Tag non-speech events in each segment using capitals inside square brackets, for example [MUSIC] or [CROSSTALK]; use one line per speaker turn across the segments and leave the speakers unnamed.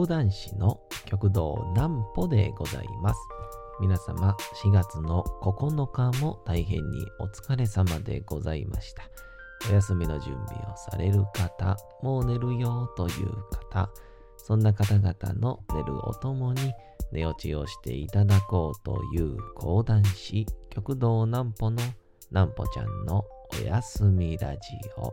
講談師の極道南歩でございます。皆様、4月の9日も大変にお疲れ様でございました。お休みの準備をされる方、もう寝るよという方、そんな方々の寝るおともに寝落ちをしていただこうという講談師、極道南歩の南歩ちゃんのおやすみラジオ。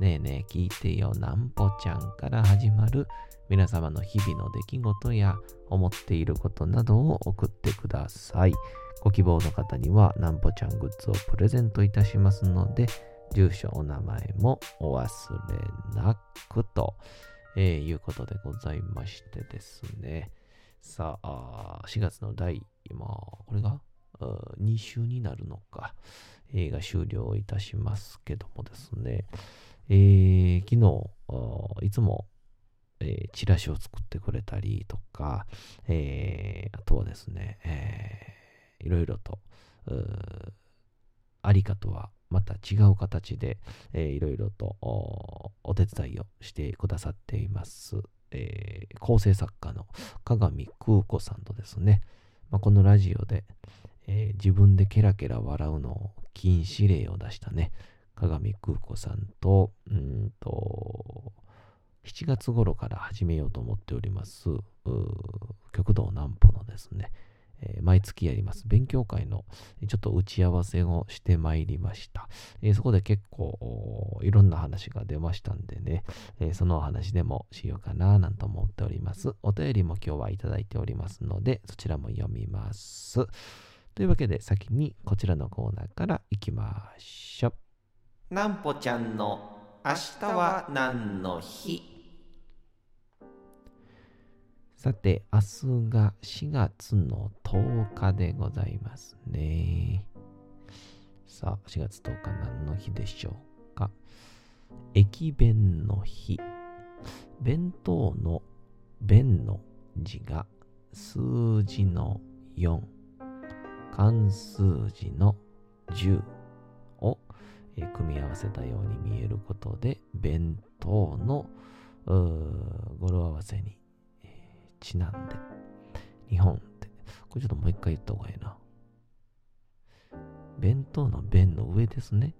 ねえねえ聞いてよなんぽちゃんから始まる皆様の日々の出来事や思っていることなどを送ってください。ご希望の方にはなんぽちゃんグッズをプレゼントいたしますので、住所、お名前もお忘れなくと、えー、いうことでございましてですね。さあ、4月の第、今、これが？2週になるのか、映画終了いたしますけどもですね、えー、昨日、いつも、えー、チラシを作ってくれたりとか、えー、あとはですね、えー、いろいろと、ありかとはまた違う形で、えー、いろいろとお手伝いをしてくださっています、えー、構成作家の鏡空子さんとですね、まあ、このラジオで、えー、自分でケラケラ笑うのを禁止令を出したね、鏡空子さんと、うんと、7月頃から始めようと思っております、極道南歩のですね、えー、毎月やります勉強会のちょっと打ち合わせをしてまいりました。えー、そこで結構いろんな話が出ましたんでね、えー、そのお話でもしようかななんと思っております。お便りも今日はいただいておりますので、そちらも読みます。というわけで先にこちらのコーナーからいきましょう。
なんぽちゃんの明日は何の日？
さて、明日が4月の10日でございますね。さあ、4月10日何の日でしょうか？駅弁の日。弁当の弁の字が数字の4、漢数字の10組み合わせたように見えることで、弁当の語呂合わせにちなんで、日本って、これちょっともう一回言った方がいいな。弁当の弁の上ですね。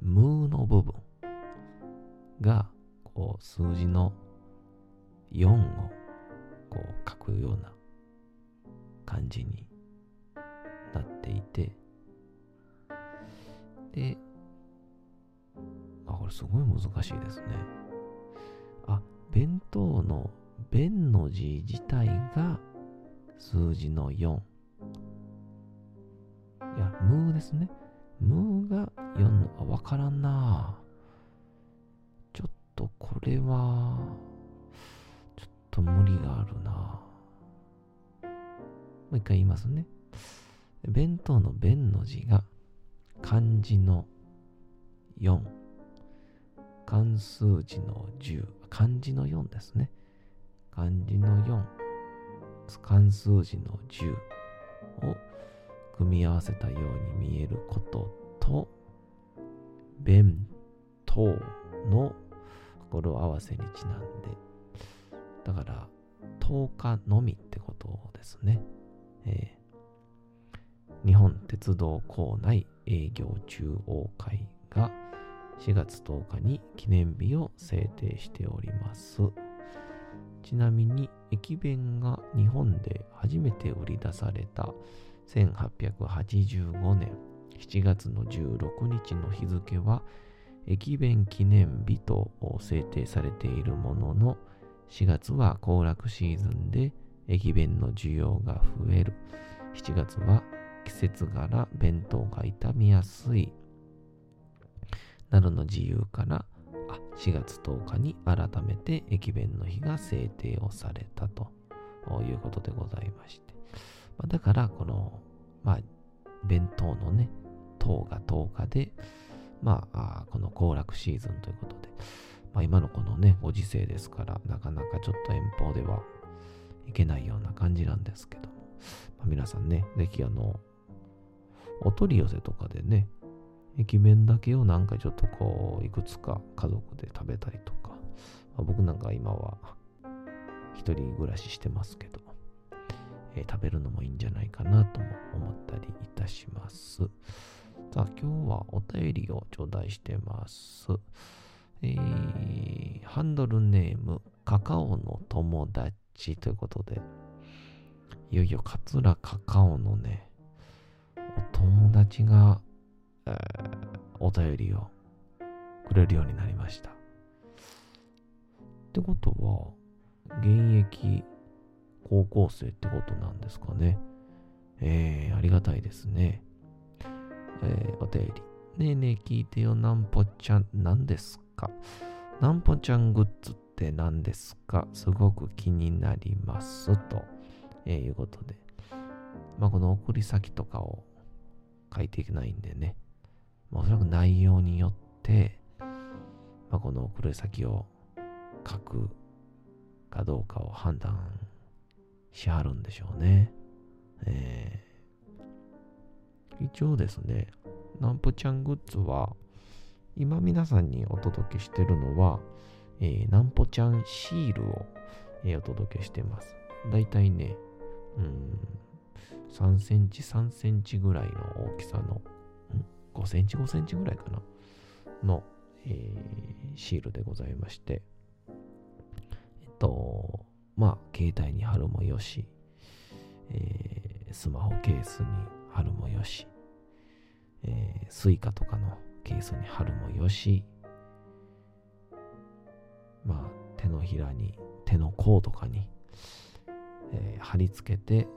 ムーの部分が、こう、数字の4を、こう、書くような感じになっていて、で、すごい難しいですね。あ、弁当の弁の字自体が数字の4。いや、ムーですね。ムーが4の、あ、わからんなちょっとこれは、ちょっと無理があるなもう一回言いますね。弁当の弁の字が漢字の4。漢数字の10。漢字の4ですね。漢字の4、漢数字の10を組み合わせたように見えることと、弁当の語呂合わせにちなんで、だから、10日のみってことですね。えー、日本鉄道構内営業中央会が4月10日に記念日を制定しております。ちなみに駅弁が日本で初めて売り出された1885年7月の16日の日付は駅弁記念日と制定されているものの4月は行楽シーズンで駅弁の需要が増える7月は季節柄弁当が傷みやすいなどの自由からあ4月10日に改めて駅弁の日が制定をされたということでございまして。ま、だから、この、まあ、弁当のね、10が10日で、まあ、この行楽シーズンということで、まあ、今のこのね、ご時世ですから、なかなかちょっと遠方ではいけないような感じなんですけども、まあ、皆さんね、ぜひあの、お取り寄せとかでね、駅弁だけをなんかちょっとこう、いくつか家族で食べたりとか、まあ、僕なんか今は一人暮らししてますけど、えー、食べるのもいいんじゃないかなとも思ったりいたします。さあ、今日はお便りを頂戴してます。えー、ハンドルネーム、カカオの友達ということで、いよいよ桂カカオのね、お友達が、えー、お便りをくれるようになりました。ってことは、現役高校生ってことなんですかね。えー、ありがたいですね。えー、お便り。ねえねえ聞いてよ、なんぽちゃん、何ですか？なんぽちゃんグッズって何ですか？すごく気になります。と、えー、いうことで。まあ、この送り先とかを書いていけないんでね。まあ、おそらく内容によって、まあ、この送り先を書くかどうかを判断しはるんでしょうね。えー、一応ですね、なんぽちゃんグッズは、今皆さんにお届けしてるのは、えー、なんぽちゃんシールを、えー、お届けしてます。だいたいね、うん、3センチ、3センチぐらいの大きさの、5センチ、5センチぐらいかな、の、えー、シールでございまして、えっと、まあ、携帯に貼るもよし、えー、スマホケースに貼るもよし、えー、 Suica とかのケースに貼るもよし、まあ、手のひらに、手の甲とかに、えー、貼り付けて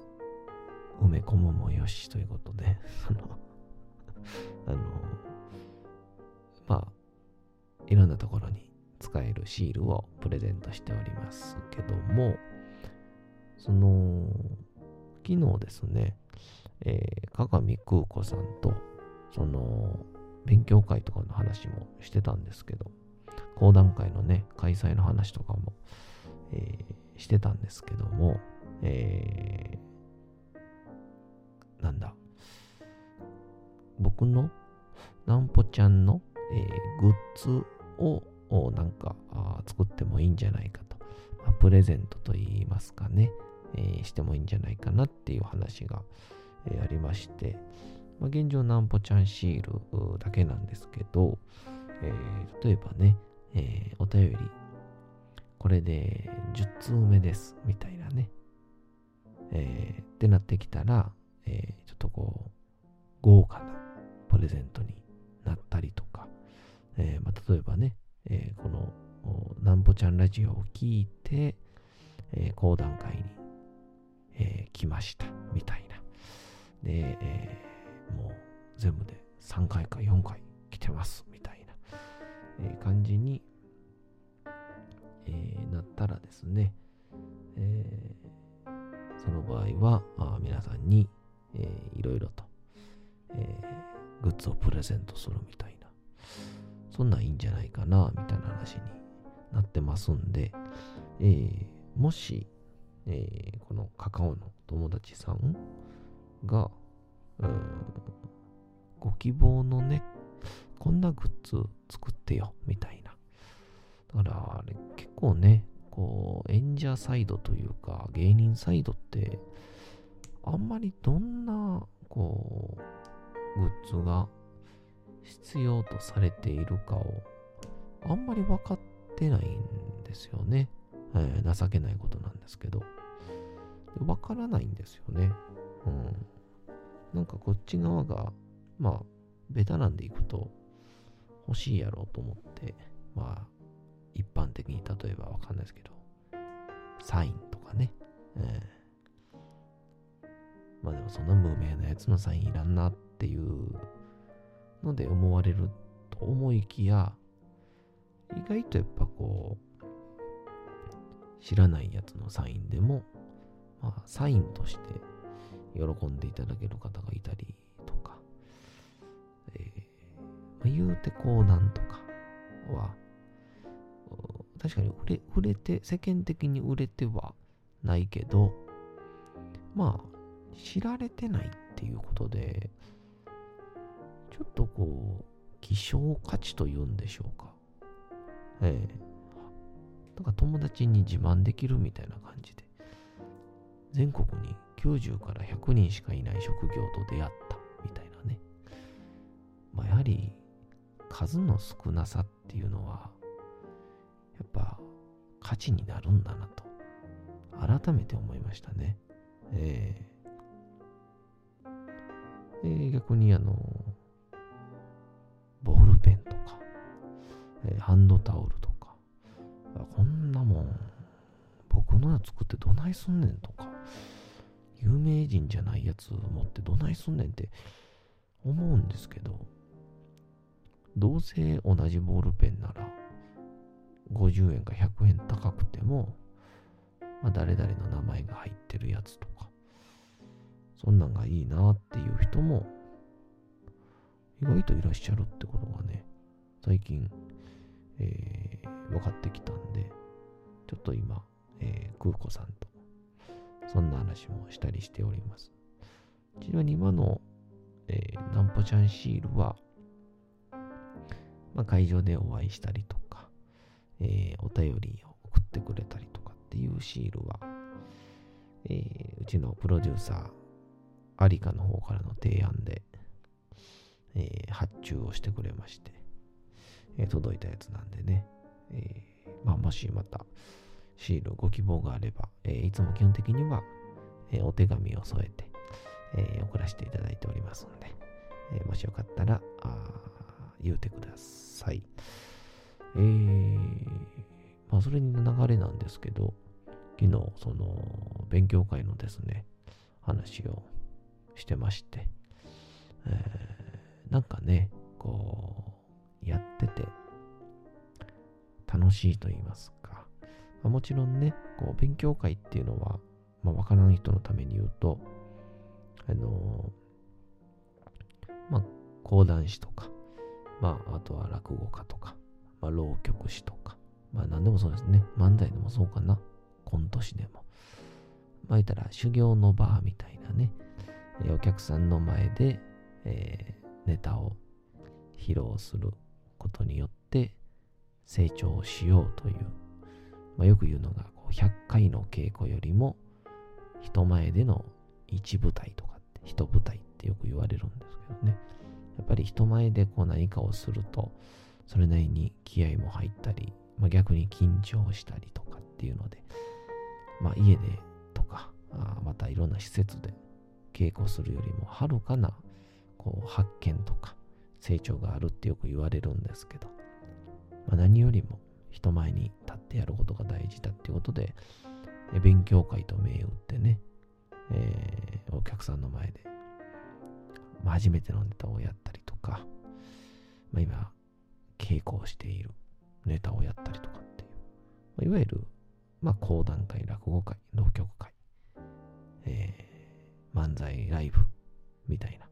埋め込むもよしということで、そのあの、まあ、いろんなところに使えるシールをプレゼントしておりますけども、その、昨日ですね、えー、加賀美空子さんと、その、勉強会とかの話もしてたんですけど、講談会のね、開催の話とかも、えー、してたんですけども、えー、なんだ、僕のなんぽちゃんの、えー、グッズをなんか作ってもいいんじゃないかと、まあ、プレゼントといいますかね、えー、してもいいんじゃないかなっていう話が、えー、ありまして、まあ、現状なんぽちゃんシールだけなんですけど、えー、例えばね、えお便り、これで10通目です、みたいなね。えってなってきたら、えちょっとこう、豪華なプレゼントになったりとか、えまあ、例えばね、えー、このなんぼちゃんラジオを聞いて、えー、講談会に、え、来ましたみたいな。で、え、もう全部で3回か4回来てますみたいな、え、感じに、え、なったらですね、え、その場合はあ皆さんに、えー、いろいろと、えー、グッズをプレゼントするみたいな。そんなんいいんじゃないかな、みたいな話になってますんで、えー、もし、えー、このカカオの友達さんが、ご希望のね、こんなグッズ作ってよ、みたいな。だから、あれ結構ね、こう、演者サイドというか、芸人サイドって、あんまりどんな、こう、グッズが必要とされているかをあんまり分かってないんですよね。えー、情けないことなんですけど。分からないんですよね。うん。なんかこっち側が、まあ、ベタなんでいくと欲しいやろうと思って、まあ、一般的に例えばわかんないですけど、サインとかね。えー、まあでもそんな無名なやつのサインいらんなってっていうので思われると思いきや、意外とやっぱこう、知らないやつのサインでも、まあ、サインとして喜んでいただける方がいたりとか、えーまあ、言うてこうなんとかは、確かに売れ売れて、世間的に売れてはないけど、まあ、知られてないっていうことで、ちょっとこう、希少価値というんでしょうか。ええだか友達に自慢できるみたいな感じで、全国に90から100人しかいない職業と出会ったみたいなね。まあ、やはり数の少なさっていうのは、やっぱ価値になるんだなと、改めて思いましたね。えー、で逆にあの、ペンとか、え、ハンドタオルとか、こんなもん、僕のやつ作ってどないすんねんとか、有名人じゃないやつ持ってどないすんねんって思うんですけど、どうせ同じボールペンなら、50円か100円高くても、まあ、誰々の名前が入ってるやつとか、そんなんがいいなっていう人も、意外といらっしゃるってことがね、最近、えー、分かってきたんで、ちょっと今、えー、空子さんと、そんな話もしたりしております。ちなみに今の、えー、ナンポちゃんシールは、まあ、会場でお会いしたりとか、えー、お便りを送ってくれたりとかっていうシールは、えー、うちのプロデューサー、アリカの方からの提案で、えー、発注をしてくれまして、えー、届いたやつなんでね、え、まあ、もしまたシールご希望があれば、えいつも基本的には、えお手紙を添えて、え送らせていただいておりますんで、えもしよかったら言うてください。え、まあ、それに流れなんですけど、昨日、その、勉強会のですね、話をしてまして、え、なんかね、こう、やってて、楽しいと言いますか。まあ、もちろんね、こう、勉強会っていうのは、まあ、わからない人のために言うと、あのー、まあ、講談師とか、まあ、あとは落語家とか、まあ、浪曲師とか、まあ、何でもそうですね。漫才でもそうかな。コント師でも。まあ、言ったら、修行の場みたいなね、えお客さんの前で、えー、ネタを披露することによって成長しようという、まあ、よく言うのがこう100回の稽古よりも人前での一舞台とかって一舞台ってよく言われるんですけどね。やっぱり人前でこう何かをするとそれなりに気合も入ったり、まあ、逆に緊張したりとかっていうので、まあ、家でとかあまたいろんな施設で稽古するよりもはるかなこう発見とか成長があるってよく言われるんですけど、まあ、何よりも人前に立ってやることが大事だっていうことで、勉強会と銘打ってね、えー、お客さんの前で、初めてのネタをやったりとか、まあ、今、稽古をしているネタをやったりとかっていう、まあ、いわゆる、まあ、講談会、落語会、浪曲会、えー、漫才、ライブみたいな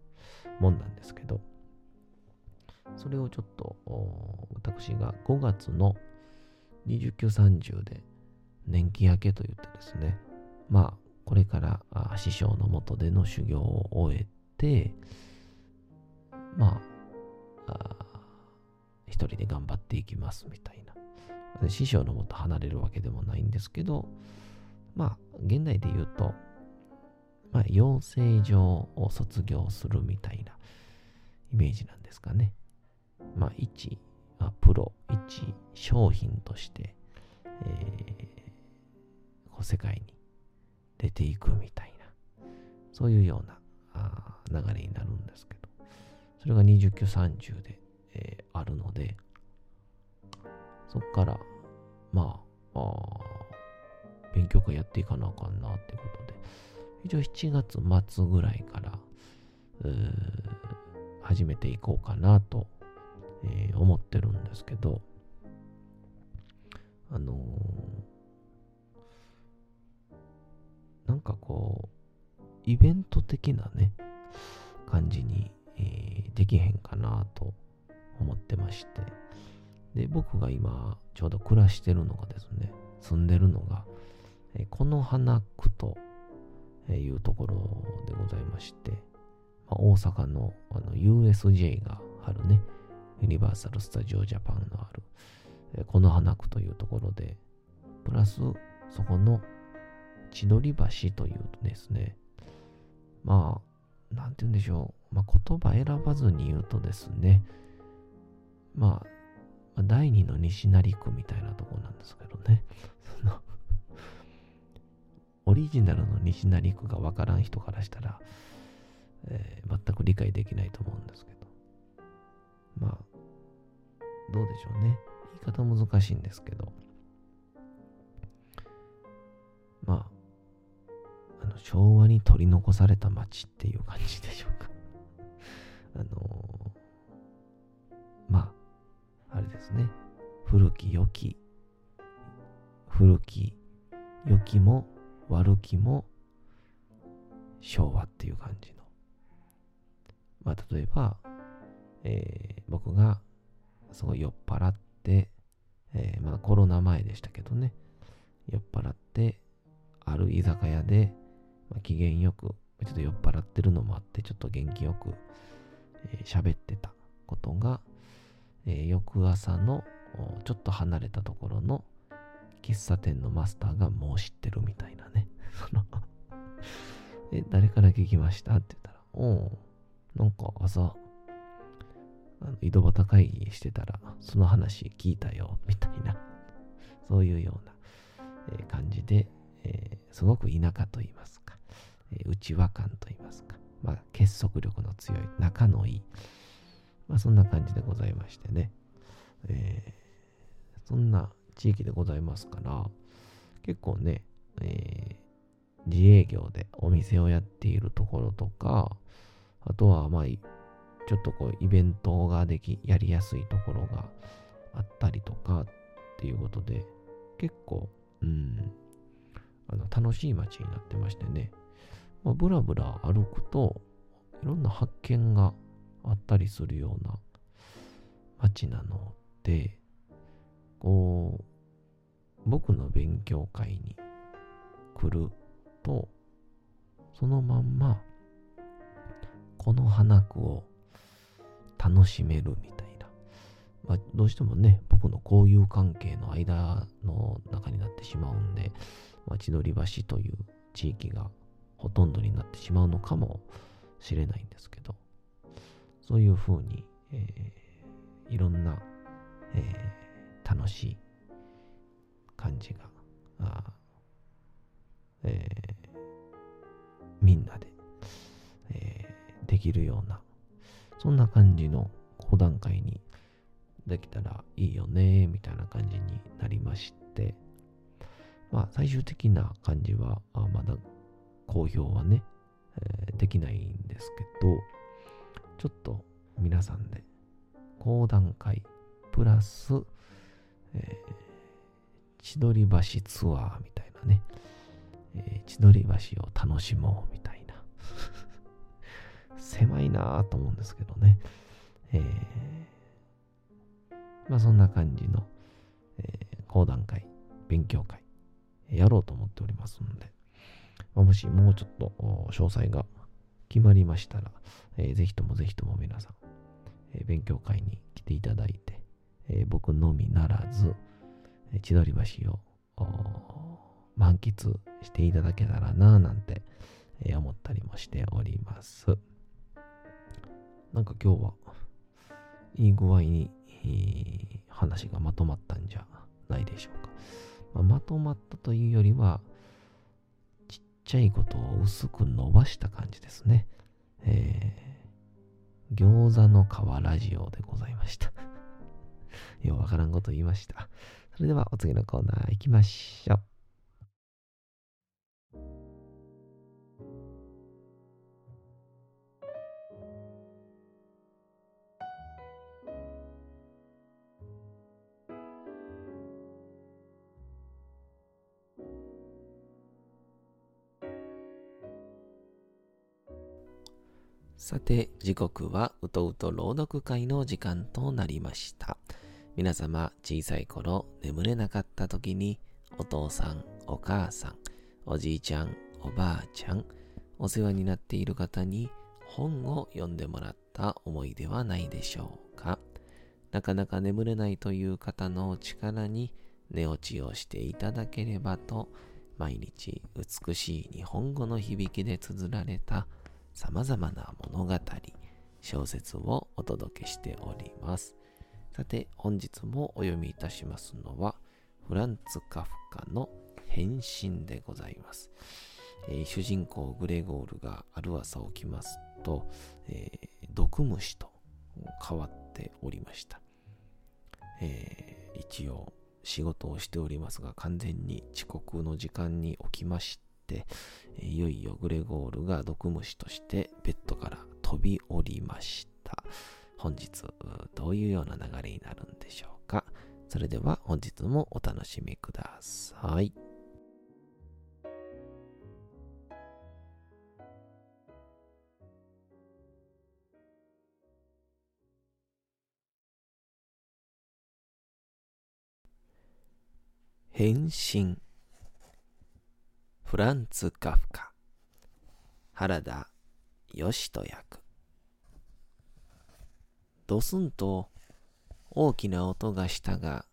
もんなんですけど、それをちょっと、私が5月の29、30で年季明けと言ってですね、まあ、これから師匠のもとでの修行を終えて、まあ、一人で頑張っていきますみたいな。師匠のもと離れるわけでもないんですけど、まあ、現代で言うと、まあ、養成所を卒業するみたいなイメージなんですかね。まあ、一、まあ、プロ、一商品として、えー、こう世界に出ていくみたいな、そういうようなあ流れになるんですけど、それが29、30で、えー、あるので、そっから、まあ、あ勉強会やっていかなあかんなってことで、一応7月末ぐらいから、始めていこうかなとえー、思ってるんですけど、あのーなんかこう、イベント的なね、感じに、えーできへんかなと思ってまして。で、僕が今、ちょうど暮らしてるのがですね、住んでるのが、えこの花区というところでございまして、まあ、大阪のあの USJ があるね、ユニバーサル・スタジオ・ジャパンのある、えーこの花区というところで、プラスそこの千鳥橋というですね、まあ、なんて言うんでしょう、まあ、言葉選ばずに言うとですね、まあ、まあ第二の西成区みたいなところなんですけどね、そ [LAUGHS] のオリジナルの西成区がわからん人からしたら、えー全く理解できないと思うんですけど。まあ、どうでしょうね。言い方難しいんですけど。まあ、あの昭和に取り残された街っていう感じでしょうか。[LAUGHS] あのーまあ、あれですね。古き良き、古き良きも悪きも昭和っていう感じの。まあ、例えば、えー僕がすごい酔っ払って、えーまだコロナ前でしたけどね、酔っ払って、ある居酒屋で、まあ、機嫌よく、ちょっと酔っ払ってるのもあって、ちょっと元気よくえー喋、ってたことが、えー翌朝のちょっと離れたところの喫茶店のマスターがもう知ってるみたいなね。[LAUGHS] そのえ、誰から聞きました？って言ったら、おう、なんか朝、あの井戸端会議してたら、その話聞いたよ、みたいな、[LAUGHS] そういうような、えー感じで、えーすごく田舎と言いますか、えー内輪感と言いますか、まあ、結束力の強い、仲のいい、まあ、そんな感じでございましてね、えーそんな地域でございますから、結構ね、えー自営業でお店をやっているところとか、あとは、まあ、ちょっとこう、イベントができ、やりやすいところがあったりとかっていうことで、結構、うん、あの楽しい街になってましてね、まあ、ブラブラ歩くと、いろんな発見があったりするような街なので、こう、僕の勉強会に来ると、そのまんま、この花区を楽しめるみたいな。まあ、どうしてもね、僕の交友関係の間の中になってしまうんで、まあ、千鳥橋という地域がほとんどになってしまうのかもしれないんですけど、そういうふうに、えーいろんな、えー楽しい感じが、あえーみんなで、えーできるような、そんな感じの講談会にできたらいいよね、みたいな感じになりまして、まあ、最終的な感じは、あまだ公表はね、えーできないんですけど、ちょっと皆さんで講談会プラス、えー千鳥橋ツアーみたいなね、えー千鳥橋を楽しもうみたいな。[LAUGHS] 狭いなぁと思うんですけどね。えーまあそんな感じの、え講談会、勉強会、やろうと思っておりますので、まあもしもうちょっと詳細が決まりましたら、えーぜひともぜひとも皆さん、え勉強会に来ていただいて、えー僕のみならず、千鳥橋を満喫していただけたらなぁなんて、えー思ったりもしております。なんか今日はいい具合に、えー話がまとまったんじゃないでしょうか。まあまとまったというよりは、ちっちゃいことを薄く伸ばした感じですね。えー餃子の皮ラジオでございました。ようわからんこと言いました。それではお次のコーナー行きましょう。さて、時刻はうとうと朗読会の時間となりました。皆様、小さい頃眠れなかった時に、お父さん、お母さん、おじいちゃん、おばあちゃん、お世話になっている方に本を読んでもらった思いではないでしょうか？なかなか眠れないという方の力に寝落ちをしていただければと、毎日美しい日本語の響きで綴られた様々な物語、小説をお届けしております。さて、本日もお読みいたしますのは、フランツ・カフカの変身でございます。えー主人公グレゴールがある朝起きますと、えー毒虫と変わっておりました。えー一応仕事をしておりますが完全に遅刻の時間に起きまして、えいよいよグレゴールが毒虫としてベッドから飛び降りました。本日どういうような流れになるんでしょうか？それでは本日もお楽しみください。変身フランツ・カフカ原田義人役ドスンと大きな音がしたが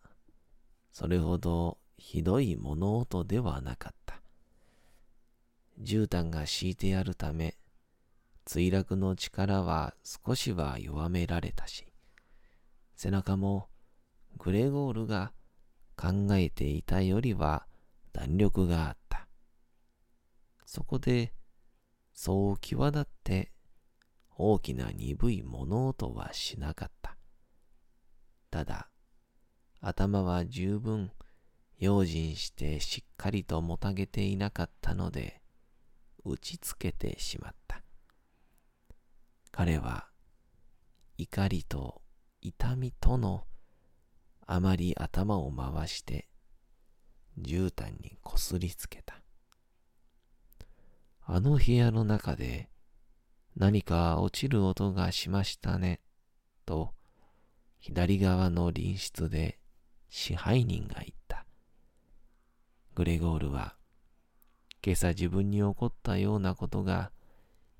それほどひどい物音ではなかった絨毯が敷いてあるため墜落の力は少しは弱められたし背中もグレゴールが考えていたよりは弾力があった。そこで、そう際立って大きな鈍い物音はしなかった。ただ、頭は十分用心してしっかりともたげていなかったので、打ちつけてしまった。彼は怒りと痛みとのあまり頭を回して絨毯にこすりつけた。あの部屋の中で何か落ちる音がしましたね、と左側の隣室で支配人が言った。グレゴールは今朝自分に起こったようなことが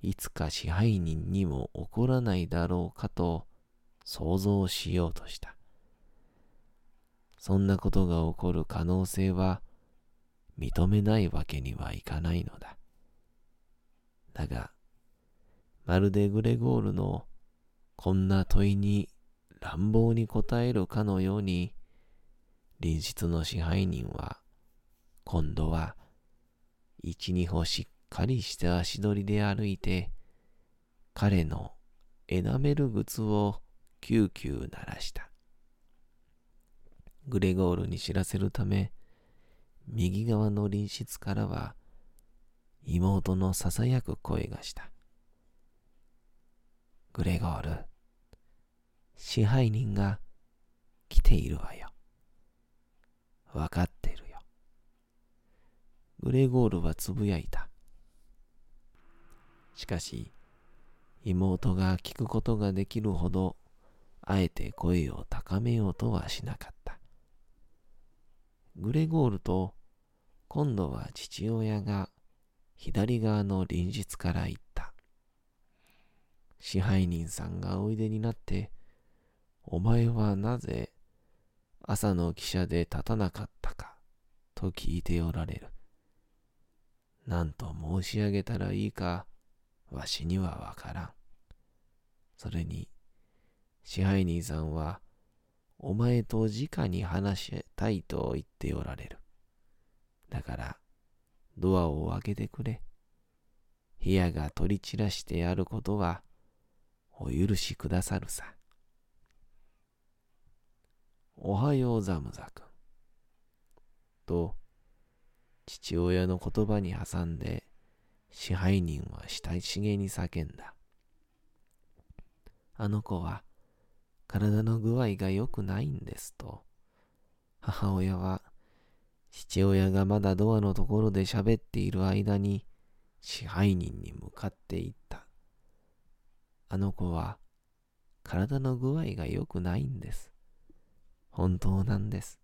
いつか支配人にも起こらないだろうかと想像しようとした。そんなことが起こる可能性は認めないわけにはいかないのだ。だが、まるでグレゴールのこんな問いに乱暴に答えるかのように、隣室の支配人は、今度は一二歩しっかりした足取りで歩いて、彼のエナメル靴をキューキュー鳴らした。グレゴールに知らせるため、右側の隣室からは、妹の囁く声がした。グレゴール、支配人が来ているわよ。わかってるよ。グレゴールはつぶやいた。しかし、妹が聞くことができるほど、あえて声を高めようとはしなかった。グレゴールと今度は父親が左側の隣室から言った。支配人さんがおいでになって、お前はなぜ朝の汽車で立たなかったかと聞いておられる。なんと申し上げたらいいか、わしにはわからん。それに、支配人さんは、お前と直に話したいと言っておられる。だから、ドアを開けてくれ。部屋が取り散らしてあることは、お許しくださるさ。おはようザムザ君。と、父親の言葉に挟んで、支配人は親しげに叫んだ。あの子は、体の具合が良くないんですと。母親は、父親がまだドアのところで喋っている間に、支配人に向かって言った。あの子は体の具合が良くないんです。本当なんです。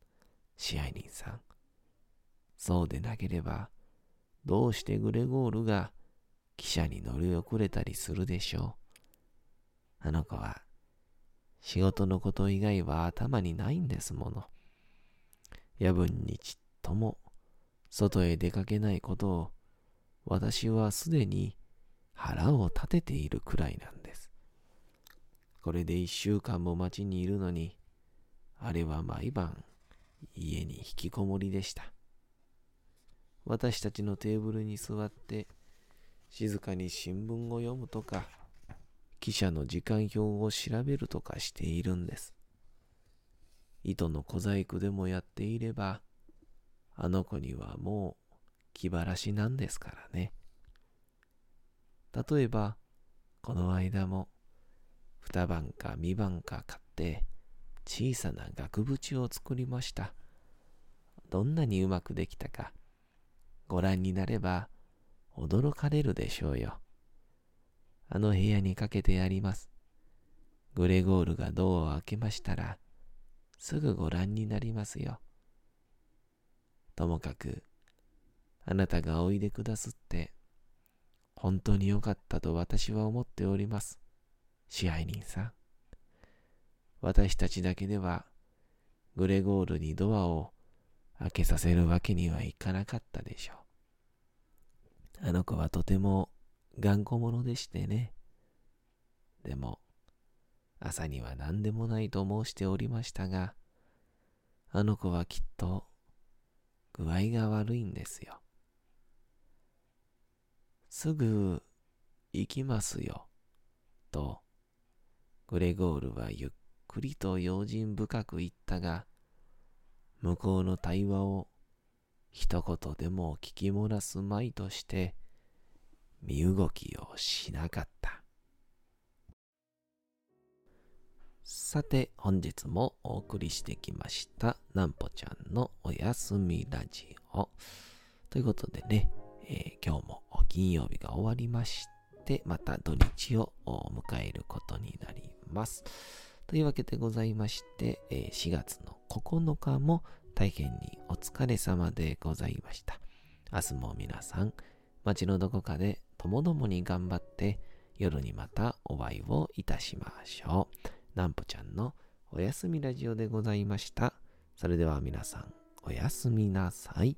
支配人さん。そうでなければ、どうしてグレゴールが汽車に乗り遅れたりするでしょう。あの子は仕事のこと以外は頭にないんですもの。夜分にちっとも外へ出かけないことを私はすでに腹を立てているくらいなんです。これで一週間も町にいるのに、あれは毎晩家に引きこもりでした。私たちのテーブルに座って静かに新聞を読むとか、記者の時間表を調べるとかしているんです。糸の小細工でもやっていれば、あの子にはもう気晴らしなんですからね。例えば、この間も、二晩か三晩か買って、小さな額縁を作りました。どんなにうまくできたか、ご覧になれば驚かれるでしょうよ。あの部屋にかけてやります。グレゴールがドアを開けましたら、すぐご覧になりますよ。ともかく、あなたがおいでくだすって、本当によかったと私は思っております。支配人さん。私たちだけでは、グレゴールにドアを開けさせるわけにはいかなかったでしょう。あの子はとても頑固者でしてね。でも、朝には何でもないと申しておりましたが、あの子はきっと具合が悪いんですよ。すぐ行きますよ。と、グレゴールはゆっくりと用心深く言ったが、向こうの対話を一言でも聞き漏らすまいとして、身動きをしなかった。さて、本日もお送りしてきました、なんぽちゃんのおやすみラジオ。ということでね、えー、今日も金曜日が終わりまして、また土日を迎えることになります。というわけでございまして、4月の9日も大変にお疲れ様でございました。明日も皆さん、街のどこかでともどもに頑張って、夜にまたお会いをいたしましょう。なんぽちゃんのおやすみラジオでございました。それでは皆さん、おやすみなさい。